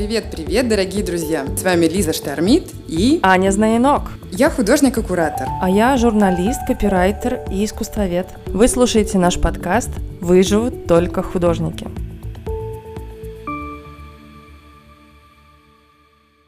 Привет-привет, дорогие друзья! С вами Лиза Штормит и... Аня Знаенок. Я художник и куратор. А я журналист, копирайтер и искусствовед. Вы слушаете наш подкаст «Выживут только художники».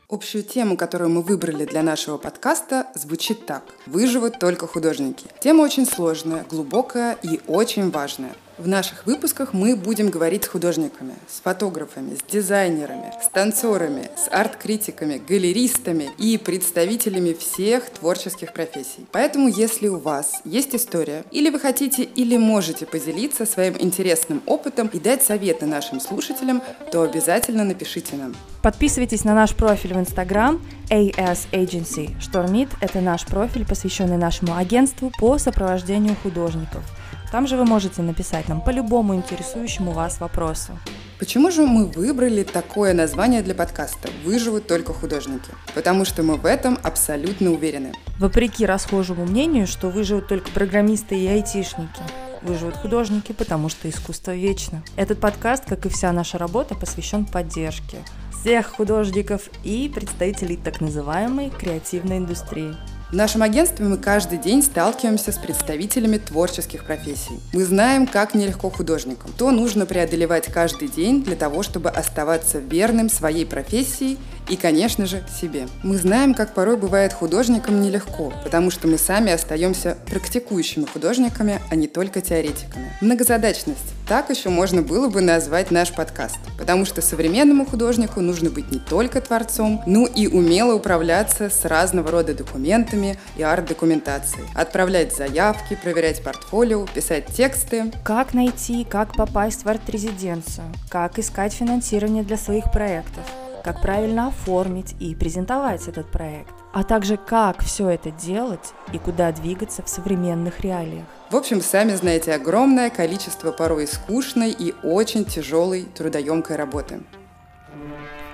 Общую тему, которую мы выбрали для нашего подкаста, звучит так. Выживут только художники. Тема очень сложная, глубокая и очень важная. В наших выпусках мы будем говорить с художниками, с фотографами, с дизайнерами, с танцорами, с арт-критиками, галеристами и представителями всех творческих профессий. Поэтому, если у вас есть история, или вы хотите или можете поделиться своим интересным опытом и дать советы нашим слушателям, то обязательно напишите нам. Подписывайтесь на наш профиль в Instagram AS Agency. Штормит – это наш профиль, посвященный нашему агентству по сопровождению художников – там же вы можете написать нам по любому интересующему вас вопросу. Почему же мы выбрали такое название для подкаста «Выживут только художники»? Потому что мы в этом абсолютно уверены. Вопреки расхожему мнению, что выживут только программисты и айтишники. Выживут художники, потому что искусство вечно. Этот подкаст, как и вся наша работа, посвящен поддержке всех художников и представителей так называемой креативной индустрии. В нашем агентстве мы каждый день сталкиваемся с представителями творческих профессий. Мы знаем, как нелегко художникам, то нужно преодолевать каждый день для того, чтобы оставаться верным своей профессии и, конечно же, себе. Мы знаем, как порой бывает художникам нелегко, потому что мы сами остаемся практикующими художниками, а не только теоретиками. Многозадачность. Так еще можно было бы назвать наш подкаст, потому что современному художнику нужно быть не только творцом, но и умело управляться с разного рода документами и арт-документацией, отправлять заявки, проверять портфолио, писать тексты. Как найти, как попасть в арт-резиденцию, как искать финансирование для своих проектов, как правильно оформить и презентовать этот проект, а также как все это делать и куда двигаться в современных реалиях. В общем, сами знаете, огромное количество порой скучной и очень тяжелой трудоемкой работы.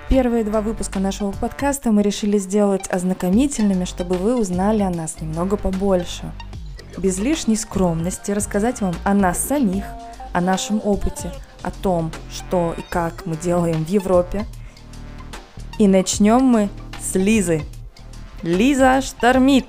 Первые два выпуска нашего подкаста мы решили сделать ознакомительными, чтобы вы узнали о нас немного побольше. Без лишней скромности рассказать вам о нас самих, о нашем опыте, о том, что и как мы делаем в Европе – и начнем мы с Лизы. Лиза штормит.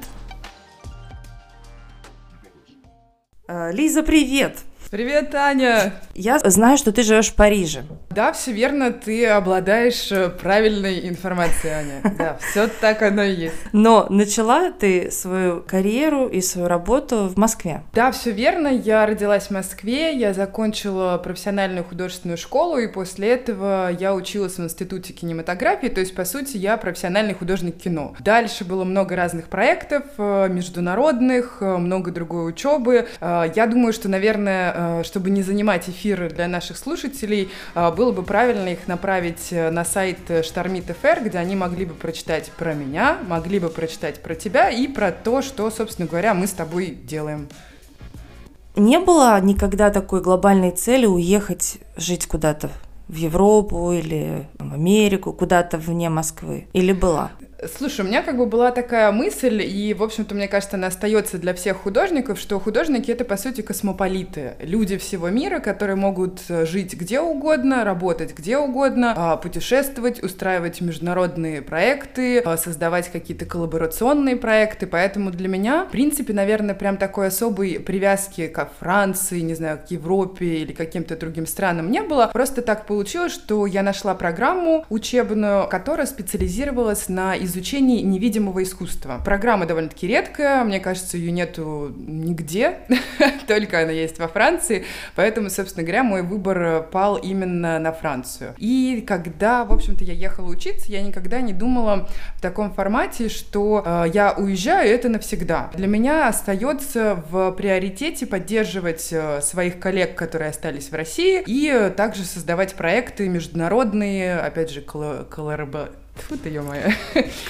Э, Лиза, привет! Привет, Таня! Я знаю, что ты живешь в Париже. Да, все верно, ты обладаешь э, правильной информацией, Аня. Да, все так оно и есть. Но начала ты свою карьеру и свою работу в Москве. Да, все верно. Я родилась в Москве, я закончила профессиональную художественную школу, и после этого я училась в Институте кинематографии, то есть, по сути, я профессиональный художник кино. Дальше было много разных проектов, э, международных, э, много другой учебы. Я думаю, что, наверное, чтобы не занимать эфиры для наших слушателей, э, было бы правильно их направить э, на сайт Штормит ФР, где они могли бы прочитать про меня, могли бы прочитать про тебя и про то, что, собственно говоря, мы с тобой делаем. Не было никогда такой глобальной цели уехать жить куда-то в Европу или в Америку, куда-то вне Москвы? Или была? Слушай, у меня как бы была такая мысль, и, в общем-то, мне кажется, она остается для всех художников, что художники — это, по сути, космополиты. Люди всего мира, которые могут э, жить где угодно, работать где угодно, а, путешествовать, устраивать международные проекты, а, создавать какие-то коллаборационные проекты. Поэтому для меня, в принципе, наверное, прям такой особой привязки к Франции, не знаю, к Европе или каким-то другим странам не было. Просто так получилось, что я нашла программу учебную, которая специализировалась на изучении невидимого искусства. Программа довольно-таки редкая, мне кажется, ее нету нигде, только она есть во Франции, поэтому, собственно говоря, мой выбор пал именно на Францию. И когда, в общем-то, я ехала учиться, я никогда не думала в таком формате, что э, я уезжаю, и это навсегда. Для меня остается в приоритете поддерживать э, своих коллег, которые остались в России, и также создавать проекты международные, опять же, коллабо Фу ты, ё-моё.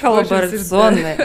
Коллаборационные.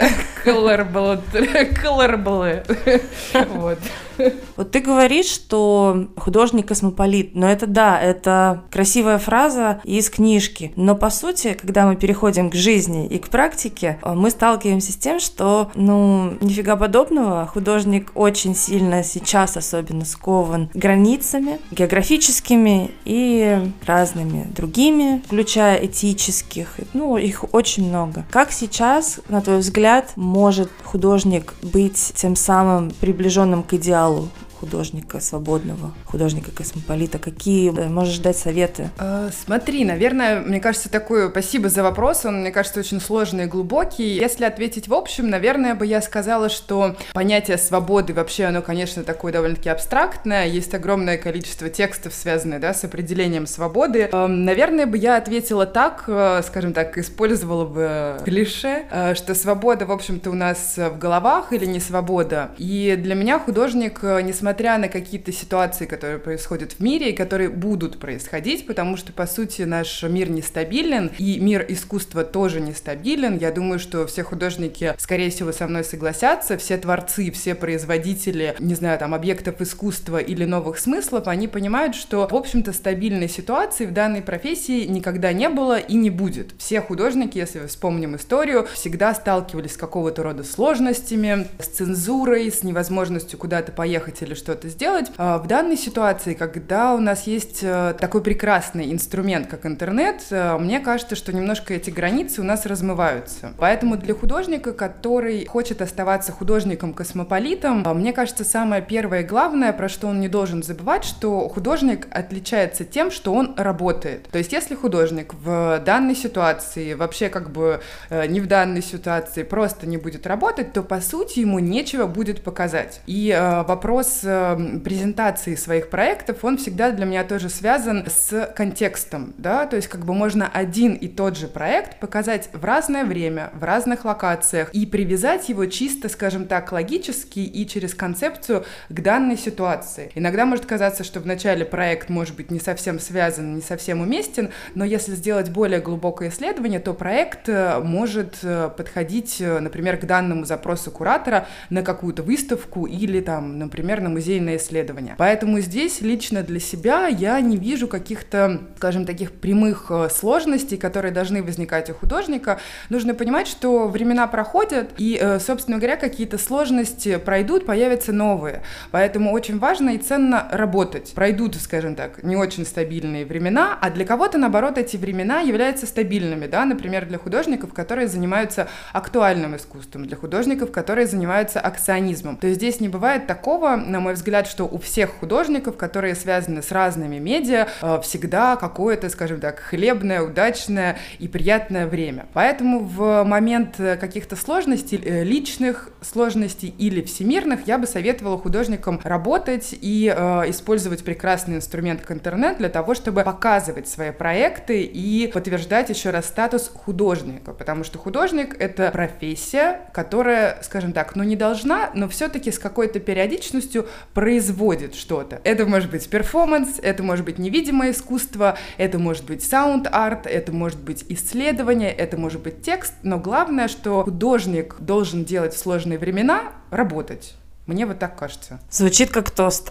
Коллаборационные. Вот. Вот ты говоришь, что художник космополит, но это да, это красивая фраза из книжки. Но по сути, когда мы переходим к жизни и к практике, мы сталкиваемся с тем, что, ну, нифига подобного. Художник очень сильно сейчас особенно скован границами географическими и разными другими, включая этических. Ну, их очень много. Как сейчас, на твой взгляд, может художник быть тем самым приближенным к идеалу Paulo, художника свободного, художника космополита? Какие э, можешь дать советы? Э, смотри, наверное, мне кажется, такое спасибо за вопрос, он, мне кажется, очень сложный и глубокий. Если ответить в общем, наверное, бы я сказала, что понятие свободы вообще, оно, конечно, такое довольно-таки абстрактное, есть огромное количество текстов, связанных да, с определением свободы. Э, наверное, бы я ответила так, скажем так, использовала бы клише, что свобода, в общем-то, у нас в головах или не свобода. И для меня художник, несмотря несмотря на какие-то ситуации, которые происходят в мире и которые будут происходить, потому что, по сути, наш мир нестабилен, и мир искусства тоже нестабилен. Я думаю, что все художники, скорее всего, со мной согласятся, все творцы, все производители, не знаю, там, объектов искусства или новых смыслов, они понимают, что, в общем-то, стабильной ситуации в данной профессии никогда не было и не будет. Все художники, если вспомним историю, всегда сталкивались с какого-то рода сложностями, с цензурой, с невозможностью куда-то поехать или что-то сделать. А в данной ситуации, когда у нас есть э, такой прекрасный инструмент, как интернет, э, мне кажется, что немножко эти границы у нас размываются. Поэтому для художника, который хочет оставаться художником-космополитом, э, мне кажется, самое первое и главное, про что он не должен забывать, что художник отличается тем, что он работает. То есть если художник в данной ситуации, вообще как бы не в данной ситуации, просто не будет работать, то по сути ему нечего будет показать. И вопрос Эм, презентации своих проектов, он всегда для меня тоже связан с контекстом, да, то есть как бы можно один и тот же проект показать в разное время, в разных локациях и привязать его чисто, скажем так, логически и через концепцию к данной ситуации. Иногда может казаться, что вначале проект может быть не совсем связан, не совсем уместен, но если сделать более глубокое исследование, то проект э, может э, подходить, э, например, к данному запросу куратора на какую-то выставку или там, например, на музейное исследование. Поэтому здесь лично для себя я не вижу каких-то, скажем, таких прямых э, сложностей, которые должны возникать у художника. Нужно понимать, что времена проходят, и, э, собственно говоря, какие-то сложности пройдут, появятся новые. Поэтому очень важно и ценно работать. Пройдут, скажем так, не очень стабильные времена, а для кого-то, наоборот, эти времена являются стабильными, да, например, для художников, которые занимаются актуальным искусством, для художников, которые занимаются акционизмом. То есть здесь не бывает такого, на мой взгляд, что у всех художников, которые связаны с разными медиа, э, всегда какое-то, скажем так, хлебное, удачное и приятное время. Поэтому в момент э, каких-то сложностей, э, личных сложностей или всемирных, я бы советовала художникам работать и использовать прекрасный инструмент как интернет для того, чтобы показывать свои проекты и подтверждать еще раз статус художника, потому что художник — это профессия, которая, скажем так, ну не должна, но все-таки с какой-то периодичностью производит что-то. Это может быть перформанс, это может быть невидимое искусство, это может быть саунд-арт, это может быть исследование, это может быть текст, но главное, что художник должен делать в сложные времена, работать. Мне вот так кажется. Звучит как тост.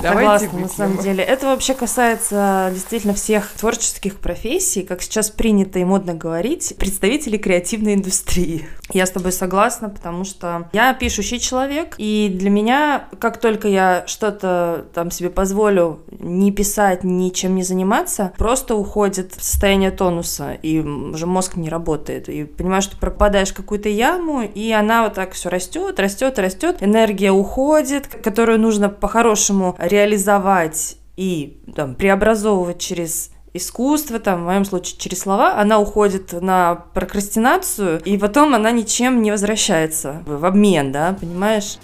Согласна, на самом деле. Это вообще касается действительно всех творческих профессий, как сейчас принято и модно говорить, представителей креативной индустрии. Я с тобой согласна, потому что я пишущий человек, и для меня, как только я что-то там себе позволю не писать, ничем не заниматься, просто уходит состояние тонуса, и уже мозг не работает. И понимаешь, что пропадаешь в какую-то яму, и она вот так все растет, растет, растет, энергия уходит, которую нужно по-хорошему реализовать и там, преобразовывать через искусство, там, в моем случае через слова, она уходит на прокрастинацию, и потом она ничем не возвращается в обмен, да, понимаешь?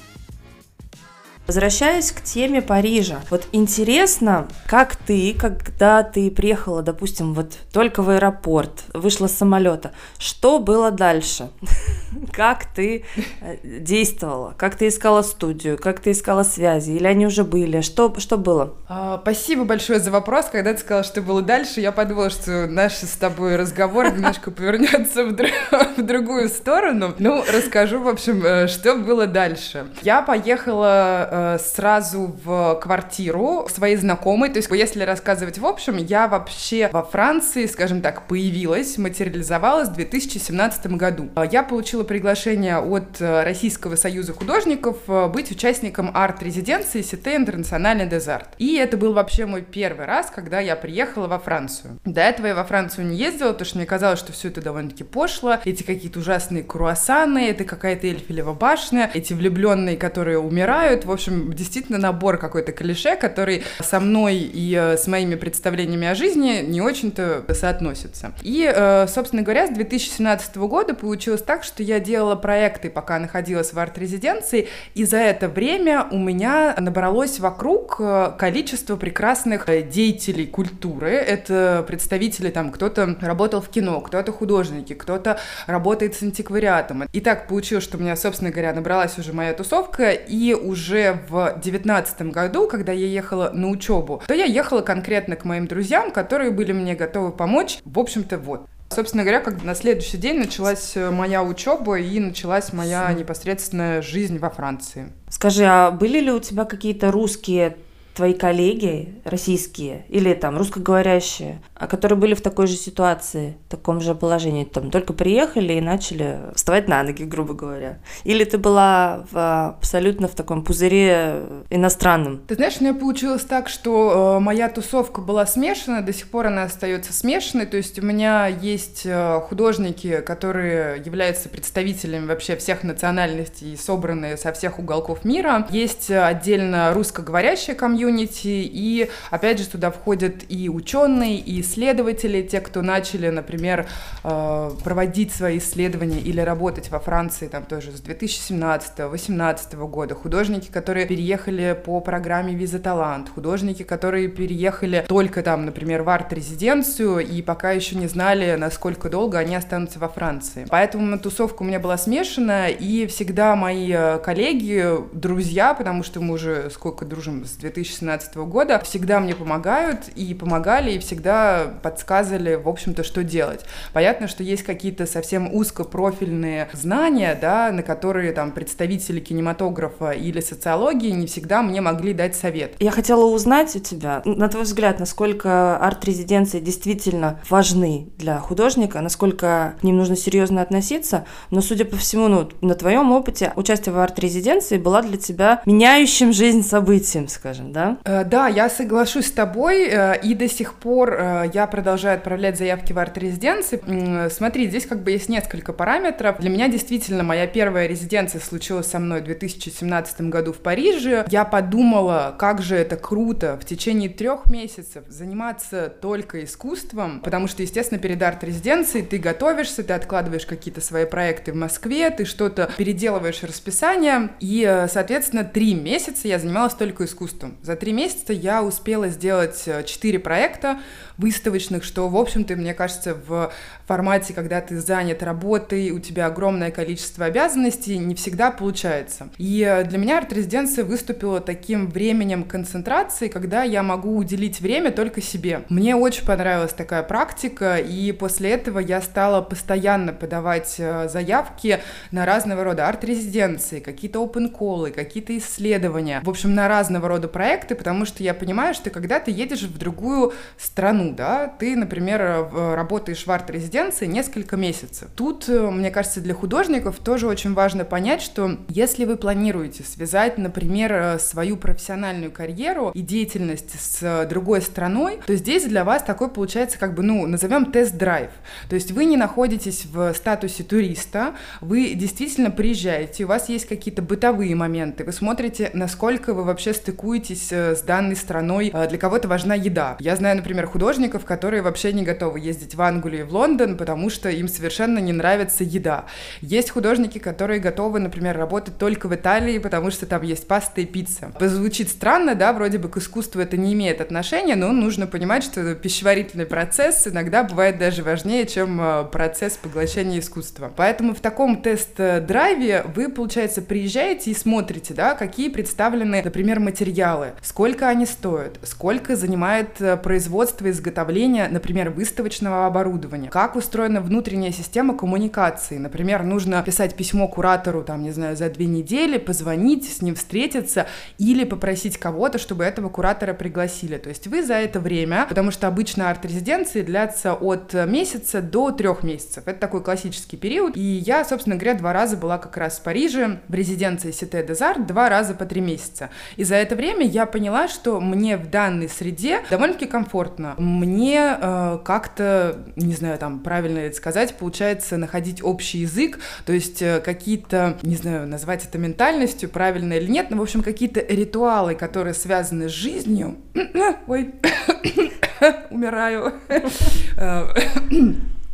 Возвращаясь к теме Парижа, вот интересно, как ты, когда ты приехала, допустим, вот только в аэропорт, вышла с самолета, что было дальше? Как ты э, действовала? Как ты искала студию? Как ты искала связи? Или они уже были? Что, что было? А, спасибо большое за вопрос. Когда ты сказала, что было дальше, я подумала, что наш с тобой разговор немножко повернется в, в другую сторону. Ну, расскажу, в общем, э, что было дальше. Я поехала э, сразу в квартиру своей знакомой. То есть, если рассказывать в общем, я вообще во Франции, скажем так, появилась, материализовалась в 2017 году. Я получила приглашение от э, Российского союза художников быть участником арт-резиденции Сите Интернациональный Дезарт. И это был вообще мой первый раз, когда я приехала во Францию. До этого я во Францию не ездила, потому что мне казалось, что все это довольно-таки пошло. Эти какие-то ужасные круассаны, это какая-то эльфилева башня, эти влюбленные, которые умирают. В общем, действительно набор какой-то клише, который со мной и э, с моими представлениями о жизни не очень-то соотносится. И, э, собственно говоря, с 2017 года получилось так, что я делала проекты, пока находилась в арт-резиденции, и за это время у меня набралось вокруг э, количество прекрасных деятелей культуры. Это представители, там, кто-то работал в кино, кто-то художники, кто-то работает с антиквариатом. И так получилось, что у меня, собственно говоря, набралась уже моя тусовка, и уже в девятнадцатом году, когда я ехала на учебу, то я ехала конкретно к моим друзьям, которые были мне готовы помочь. В общем-то, вот. Собственно говоря, как на следующий день началась э, моя учеба и началась моя непосредственная жизнь во Франции. Скажи, а были ли у тебя какие-то русские твои коллеги российские или там русскоговорящие, а которые были в такой же ситуации, в таком же положении, там только приехали и начали вставать на ноги, грубо говоря? Или ты была в, абсолютно в таком пузыре иностранном? Ты знаешь, у меня получилось так, что э, моя тусовка была смешана, до сих пор она остается смешанной, то есть у меня есть э, художники, которые являются представителями вообще всех национальностей, собранные со всех уголков мира, есть отдельно русскоговорящая комьюнити, комьюнити, и опять же туда входят и ученые, и исследователи, те, кто начали, например, э, проводить свои исследования или работать во Франции там тоже с 2017-2018 года, художники, которые переехали по программе «Виза Талант», художники, которые переехали только там, например, в арт-резиденцию и пока еще не знали, насколько долго они останутся во Франции. Поэтому тусовка у меня была смешанная, и всегда мои э, коллеги, друзья, потому что мы уже сколько дружим с 2000 2016 года, всегда мне помогают и помогали, и всегда подсказывали, в общем-то, что делать. Понятно, что есть какие-то совсем узкопрофильные знания, да, на которые там представители кинематографа или социологии не всегда мне могли дать совет. Я хотела узнать у тебя, на твой взгляд, насколько арт-резиденции действительно важны для художника, насколько к ним нужно серьезно относиться, но, судя по всему, ну, на твоем опыте участие в арт-резиденции была для тебя меняющим жизнь событием, скажем, да? Да? Э, да, я соглашусь с тобой, э, и до сих пор э, я продолжаю отправлять заявки в арт-резиденции. Смотри, здесь как бы есть несколько параметров. Для меня действительно моя первая резиденция случилась со мной в 2017 году в Париже. Я подумала, как же это круто в течение трех месяцев заниматься только искусством, потому что, естественно, перед арт-резиденцией ты готовишься, ты откладываешь какие-то свои проекты в Москве, ты что-то переделываешь расписание, и, соответственно, три месяца я занималась только искусством. За три месяца я успела сделать э, четыре проекта выставочных, что, в общем-то, мне кажется, в формате, когда ты занят работой, у тебя огромное количество обязанностей, не всегда получается. И э, для меня арт-резиденция выступила таким временем концентрации, когда я могу уделить время только себе. Мне очень понравилась такая практика, и после этого я стала постоянно подавать э, заявки на разного рода арт-резиденции, какие-то open-колы, какие-то исследования, в общем, на разного рода проекты, потому что я понимаю, что когда ты едешь в другую страну, да, ты, например, работаешь в арт-резиденции, резиденции несколько месяцев. Тут, э, мне кажется, для художников тоже очень важно понять, что если вы планируете связать, например, э, свою профессиональную карьеру и деятельность с э, другой страной, то здесь для вас такой получается как бы, ну, назовем тест-драйв. То есть вы не находитесь в статусе туриста, вы действительно приезжаете, у вас есть какие-то бытовые моменты, вы смотрите, насколько вы вообще стыкуетесь жить с данной страной. Для кого-то важна еда. Я знаю, например, художников, которые вообще не готовы ездить в Англию и в Лондон, потому что им совершенно не нравится еда. Есть художники, которые готовы, например, работать только в Италии, потому что там есть паста и пицца. Звучит странно, да, вроде бы к искусству это не имеет отношения, но нужно понимать, что пищеварительный процесс иногда бывает даже важнее, чем э, процесс поглощения искусства. Поэтому в таком тест-драйве вы, получается, приезжаете и смотрите, да, какие представлены, например, материалы, сколько они стоят, сколько занимает э, производство и изготовление, например, выставочного оборудования, как устроена внутренняя система коммуникации. Например, нужно писать письмо куратору, там, не знаю, за две недели, позвонить, с ним встретиться или попросить кого-то, чтобы этого куратора пригласили. То есть вы за это время, потому что обычно арт-резиденции длятся от месяца до трех месяцев. Это такой классический период. И я, собственно говоря, два раза была как раз в Париже, в резиденции Сите Дезарт, два раза по три месяца. И за это время я поняла, что мне в данной среде довольно-таки комфортно. Мне э, как-то, не знаю, там правильно это сказать, получается находить общий язык, то есть э, какие-то, не знаю, назвать это ментальностью, правильно или нет, но, в общем, какие-то ритуалы, которые связаны с жизнью. Ой, умираю.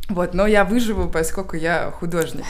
Вот, но я выживу, поскольку я художник.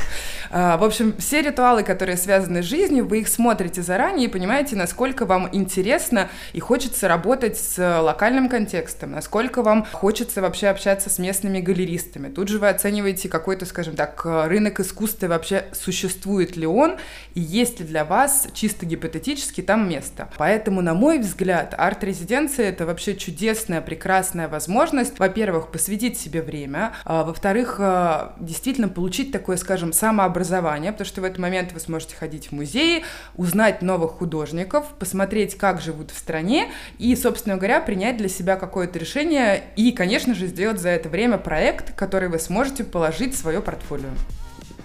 А, в общем, все ритуалы, которые связаны с жизнью, вы их смотрите заранее и понимаете, насколько вам интересно и хочется работать с локальным контекстом, насколько вам хочется вообще общаться с местными галеристами. Тут же вы оцениваете какой-то, скажем так, рынок искусства, вообще существует ли он, и есть ли для вас чисто гипотетически там место. Поэтому, на мой взгляд, арт-резиденция — это вообще чудесная, прекрасная возможность, во-первых, посвятить себе время, а, во-вторых, во-вторых, э, действительно получить такое, скажем, самообразование, потому что в этот момент вы сможете ходить в музеи, узнать новых художников, посмотреть, как живут в стране, и, собственно говоря, принять для себя какое-то решение и, конечно же, сделать за это время проект, который вы сможете положить в свое портфолио.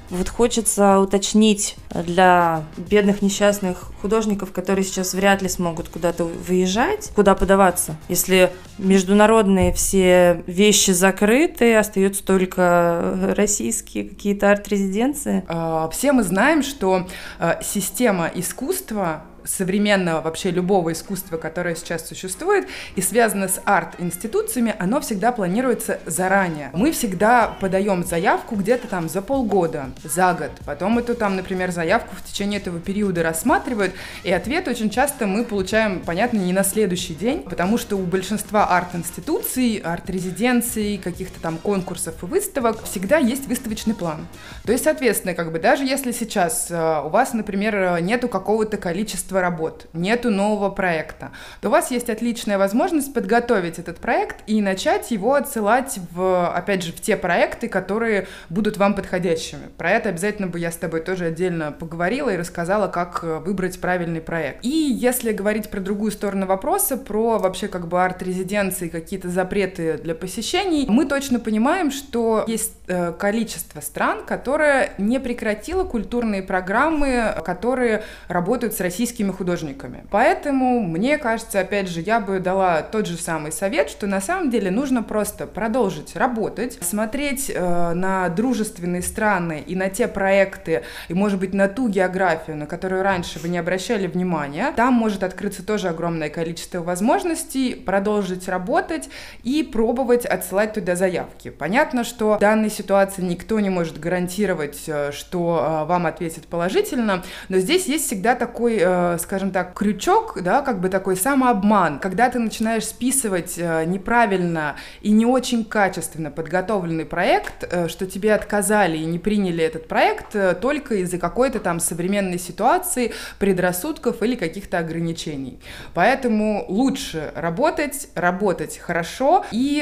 Вот хочется уточнить для бедных несчастных художников, которые сейчас вряд ли смогут куда-то выезжать, куда подаваться. Если международные все вещи закрыты, остаются только российские какие-то арт-резиденции. А, все мы знаем, что а, система искусства современного вообще любого искусства, которое сейчас существует и связано с арт-институциями, оно всегда планируется заранее. Мы всегда подаем заявку где-то там за полгода, за год. Потом эту там, например, заявку в течение этого периода рассматривают, и ответ очень часто мы получаем, понятно, не на следующий день, потому что у большинства арт-институций, арт-резиденций, каких-то там конкурсов и выставок всегда есть выставочный план. То есть, соответственно, как бы даже если сейчас э, у вас, например, нету какого-то количества количество работ, нету нового проекта, то у вас есть отличная возможность подготовить этот проект и начать его отсылать в, опять же, в те проекты, которые будут вам подходящими. Про это обязательно бы я с тобой тоже отдельно поговорила и рассказала, как э, выбрать правильный проект. И если говорить про другую сторону вопроса, про вообще как бы арт-резиденции, какие-то запреты для посещений, мы точно понимаем, что есть э, количество стран, которое не прекратило культурные программы, которые работают с российскими российскими художниками. Поэтому, мне кажется, опять же, я бы дала тот же самый совет, что на самом деле нужно просто продолжить работать, смотреть э, на дружественные страны и на те проекты, и, может быть, на ту географию, на которую раньше вы не обращали внимания. Там может открыться тоже огромное количество возможностей продолжить работать и пробовать отсылать туда заявки. Понятно, что в данной ситуации никто не может гарантировать, э, что э, вам ответят положительно, но здесь есть всегда такой э, Э, скажем так, крючок, да, как бы такой самообман, когда ты начинаешь списывать э, неправильно и не очень качественно подготовленный проект, э, что тебе отказали и не приняли этот проект только из-за какой-то там современной ситуации, предрассудков или каких-то ограничений. Поэтому лучше работать, работать хорошо и,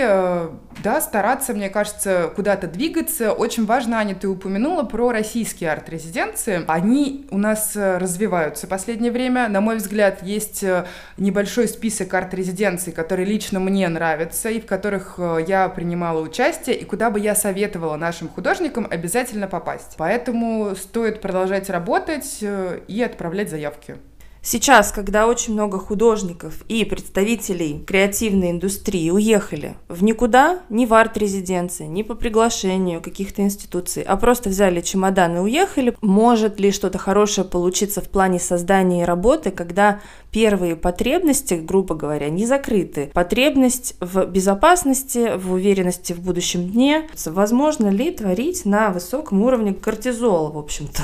да, стараться, мне кажется, куда-то двигаться. Очень важно, Аня, ты упомянула про российские арт-резиденции. Они у нас развиваются последнее время время. На мой взгляд, есть э, небольшой список арт-резиденций, которые лично мне нравятся и в которых э, я принимала участие, и куда бы я советовала нашим художникам обязательно попасть. Поэтому стоит продолжать работать э, и отправлять заявки. Сейчас, когда очень много художников и представителей креативной индустрии уехали в никуда, ни в арт-резиденции, ни по приглашению каких-то институций, а просто взяли чемодан и уехали, может ли что-то хорошее получиться в плане создания работы, когда первые потребности, грубо говоря, не закрыты. Потребность в безопасности, в уверенности в будущем дне. Возможно ли творить на высоком уровне кортизола, в общем-то?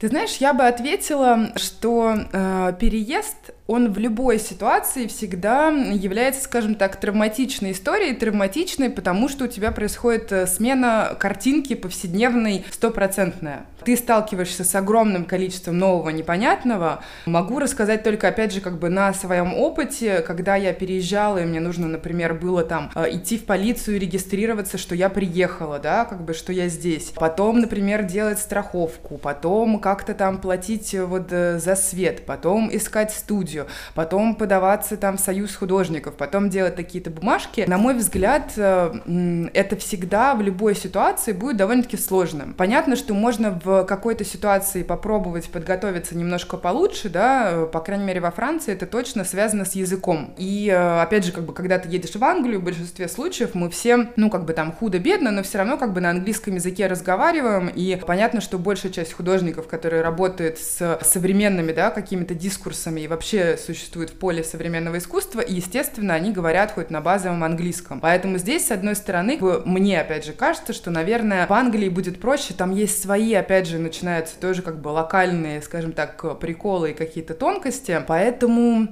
Ты знаешь, я бы ответила, что э, переезд он в любой ситуации всегда является, скажем так, травматичной историей, травматичной, потому что у тебя происходит э, смена картинки повседневной стопроцентная. Ты сталкиваешься с огромным количеством нового непонятного. Могу рассказать только, опять же, как бы на своем опыте, когда я переезжала, и мне нужно, например, было там э, идти в полицию регистрироваться, что я приехала, да, как бы, что я здесь. Потом, например, делать страховку, потом как-то там платить э, вот за свет, потом искать студию, студию, потом подаваться там в союз художников, потом делать какие-то бумажки. На мой взгляд, э, это всегда в любой ситуации будет довольно-таки сложным. Понятно, что можно в какой-то ситуации попробовать подготовиться немножко получше, да, э, по крайней мере во Франции это точно связано с языком. И э, опять же, как бы, когда ты едешь в Англию, в большинстве случаев мы все, ну, как бы там худо-бедно, но все равно как бы на английском языке разговариваем, и понятно, что большая часть художников, которые работают с современными, да, какими-то дискурсами и вообще существуют в поле современного искусства, и, естественно, они говорят хоть на базовом английском. Поэтому здесь, с одной стороны, мне, опять же, кажется, что, наверное, в Англии будет проще, там есть свои, опять же, начинаются тоже как бы локальные, скажем так, приколы и какие-то тонкости, поэтому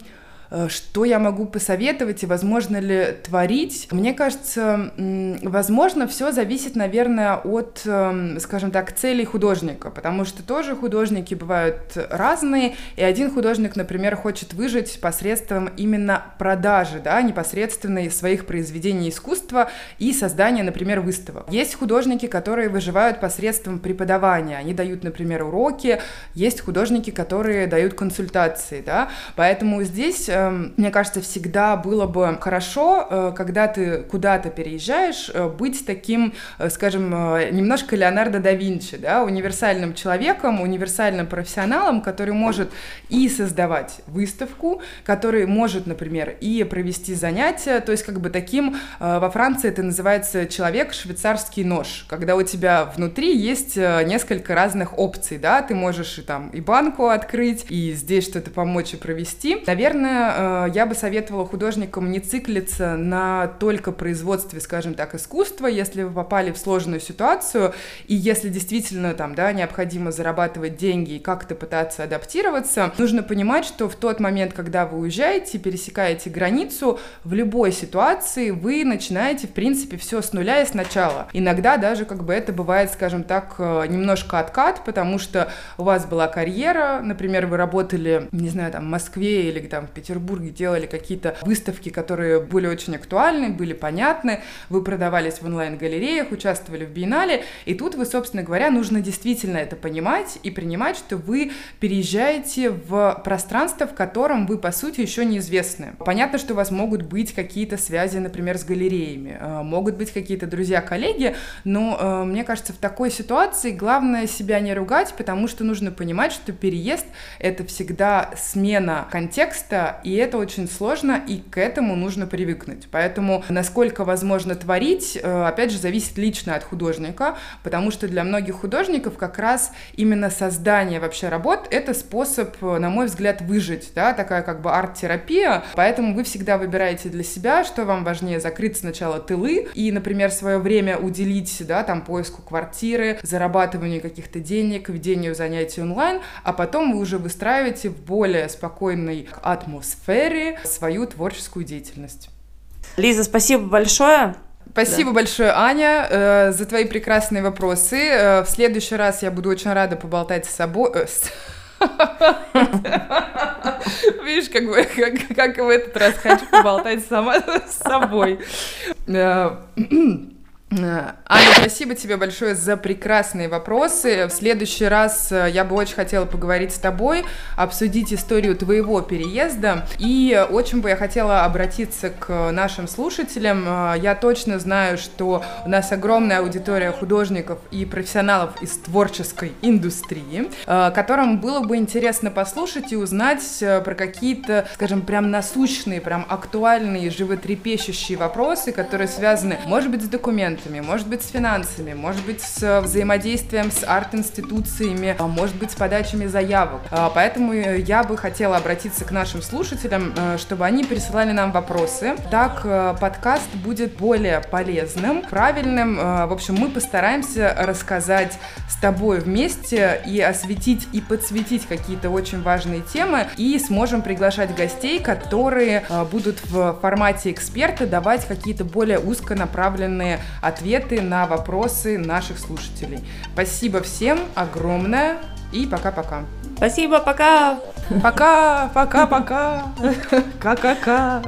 что я могу посоветовать и возможно ли творить? Мне кажется, возможно, все зависит, наверное, от, эм, скажем так, целей художника, потому что тоже художники бывают разные, и один художник, например, хочет выжить посредством именно продажи, да, непосредственно своих произведений искусства и создания, например, выставок. Есть художники, которые выживают посредством преподавания, они дают, например, уроки, есть художники, которые дают консультации, да, поэтому здесь э, мне кажется, всегда было бы хорошо, э, когда ты куда-то переезжаешь, э, быть таким, э, скажем, немножко Леонардо да Винчи, да, универсальным человеком, универсальным профессионалом, который может и создавать выставку, который может, например, и провести занятия, то есть как бы таким, во Франции это называется человек швейцарский нож, когда у тебя внутри есть несколько разных опций, да, ты можешь и там и банку открыть, и здесь что-то помочь и провести. Наверное, Э, я бы советовала художникам не циклиться на только производстве, скажем так, искусства, если вы попали в сложную ситуацию, и если действительно там, да, необходимо зарабатывать деньги и как-то пытаться адаптироваться, нужно понимать, что в тот момент, когда вы уезжаете, пересекаете границу, в любой ситуации вы начинаете, в принципе, все с нуля и сначала. Иногда даже как бы это бывает, скажем так, э, немножко откат, потому что у вас была карьера, например, вы работали, не знаю, там, в Москве или там в Петербурге, Петербурге делали какие-то выставки, которые были очень актуальны, были понятны, вы продавались в онлайн-галереях, участвовали в биеннале, и тут вы, собственно говоря, нужно действительно это понимать и принимать, что вы переезжаете в пространство, в котором вы, по сути, еще неизвестны. Понятно, что у вас могут быть какие-то связи, например, с галереями, э, могут быть какие-то друзья-коллеги, но э, мне кажется, в такой ситуации главное себя не ругать, потому что нужно понимать, что переезд — это всегда смена контекста и это очень сложно, и к этому нужно привыкнуть. Поэтому, насколько возможно творить, э, опять же, зависит лично от художника, потому что для многих художников как раз именно создание вообще работ — это способ, э, на мой взгляд, выжить, да, такая как бы арт-терапия, поэтому вы всегда выбираете для себя, что вам важнее, закрыть сначала тылы и, например, свое время уделить, да, там, поиску квартиры, зарабатыванию каких-то денег, ведению занятий онлайн, а потом вы уже выстраиваете в более спокойной атмосфере сфере свою творческую деятельность. Лиза, спасибо большое. Спасибо да. большое, Аня, э, за твои прекрасные вопросы. Э, в следующий раз я буду очень рада поболтать с собой. Э, с... Видишь, как, бы, как, как в этот раз хочу поболтать сама с собой. Э, Аня, спасибо тебе большое за прекрасные вопросы. В следующий раз э, я бы очень хотела поговорить с тобой, обсудить историю твоего переезда. И очень бы я хотела обратиться к нашим слушателям. Э, я точно знаю, что у нас огромная аудитория художников и профессионалов из творческой индустрии, которым было бы интересно послушать и узнать про какие-то, скажем, прям насущные, прям актуальные, животрепещущие вопросы, которые связаны, может быть, с документами, документами, может быть, с финансами, может быть, с взаимодействием с арт-институциями, а может быть, с подачами заявок. А, поэтому я бы хотела обратиться к нашим слушателям, э, чтобы они присылали нам вопросы. Так э, подкаст будет более полезным, правильным. Э, в общем, мы постараемся рассказать с тобой вместе и осветить и подсветить какие-то очень важные темы и сможем приглашать гостей, которые будут в формате эксперта давать какие-то более узконаправленные ответы на вопросы наших слушателей. Спасибо всем огромное и пока-пока. Спасибо, пока. Пока, пока, пока. Ка-ка-ка.